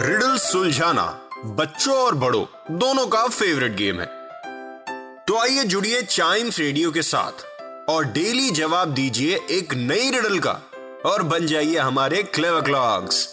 Riddle सुलझाना बच्चों और बड़ों, दोनों का फेवरेट गेम है। तो आइए जुड़िए चाइम्स रेडियो के साथ और डेली जवाब दीजिए एक नई रिडल का और बन जाइए हमारे clever clocks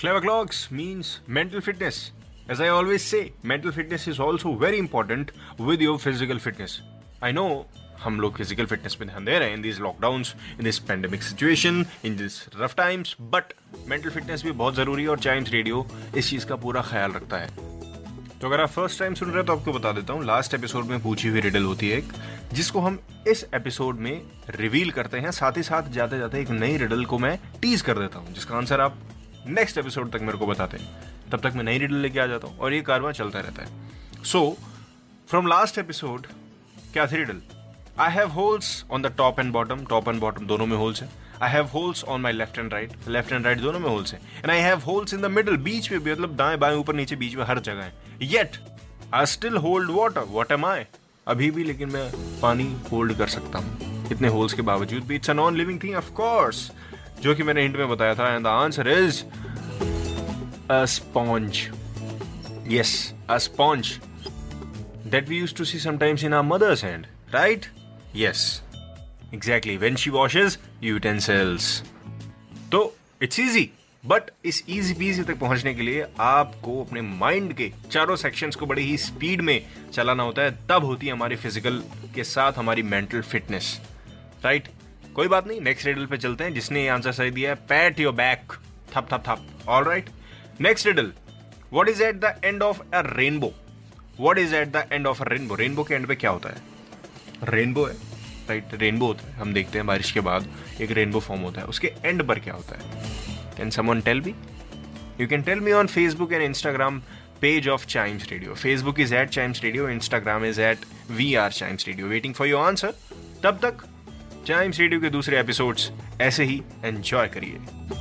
clever clocks means mental fitness as I always say mental fitness is also very important with your physical fitness I know हम लोग फ़िज़िकल फिटनेस पे ध्यान दे रहे हैं in this lockdown in this pandemic situation in this rough times but mental fitness भी बहुत ज़रूरी है और चाइम्स रेडियो इस चीज़ का पूरा ख्याल रखता है। तो अगर आप फ़र्स्ट टाइम सुन रहे हैं तो आपको बता देता हूँ लास्ट एपिसोड में पूछी हुई रिडल होती है एक, जिसको हम इस एपिसोड में रिवील करते हैं। साथ ही साथ जाते जाते एक नई रिडल को मैं टीज कर देता हूँ, जिसका आंसर आप नेक्स्ट एपिसोड तक मेरे को बताते हैं। तब तक मैं नई रिडल लेके आ जाता हूँ और ये कारवा चलता रहता है। सो फ्रॉम लास्ट एपिसोड क्या थी riddle I have holes on the top and bottom top and bottom दोनों में होल्स है. I have holes on my left and right left and right दोनों में होल्स है. And I have holes in the middle बीच में भी मतलब दाएँ बाएँ ऊपर नीचे बीच में हर जगह है. Yet I still hold water what am I अभी भी लेकिन मैं पानी होल्ड कर सकता हूँ. इतने होल्स के बावजूद भी. It's a non living thing of course जो कि मैंने हिंट में बताया था. And the answer is a sponge yes a sponge that we used to see sometimes in our mother's hand, right? Yes, exactly. When she washes utensils. तो it's easy but इस easy peasy तक पहुँचने के लिए आपको अपने mind के चारों सेक्शंस को बड़ी ही स्पीड में चलाना होता है। तब होती है हमारी फ़िज़िकल के साथ हमारी मेंटल फिटनेस राइट कोई बात नहीं नेक्स्ट रिडल पे चलते हैं। जिसने ये आंसर सही दिया है पैट योर बैक थप थप थप. All right next riddle what is at the end of a rainbow what is at the end of a rainbow rainbow के एंड पे क्या होता है? रेनबो है राइट रेनबो होता है, हम देखते हैं बारिश के बाद एक रेनबो फॉर्म होता है, उसके एंड पर क्या होता है? Can someone tell me you can tell me on Facebook and Instagram page of Chimes Radio Facebook is at Chimes Radio Instagram is at we are Chimes Radio waiting for your answer तब तक Chimes radio के दूसरे episodes ऐसे ही enjoy करिए।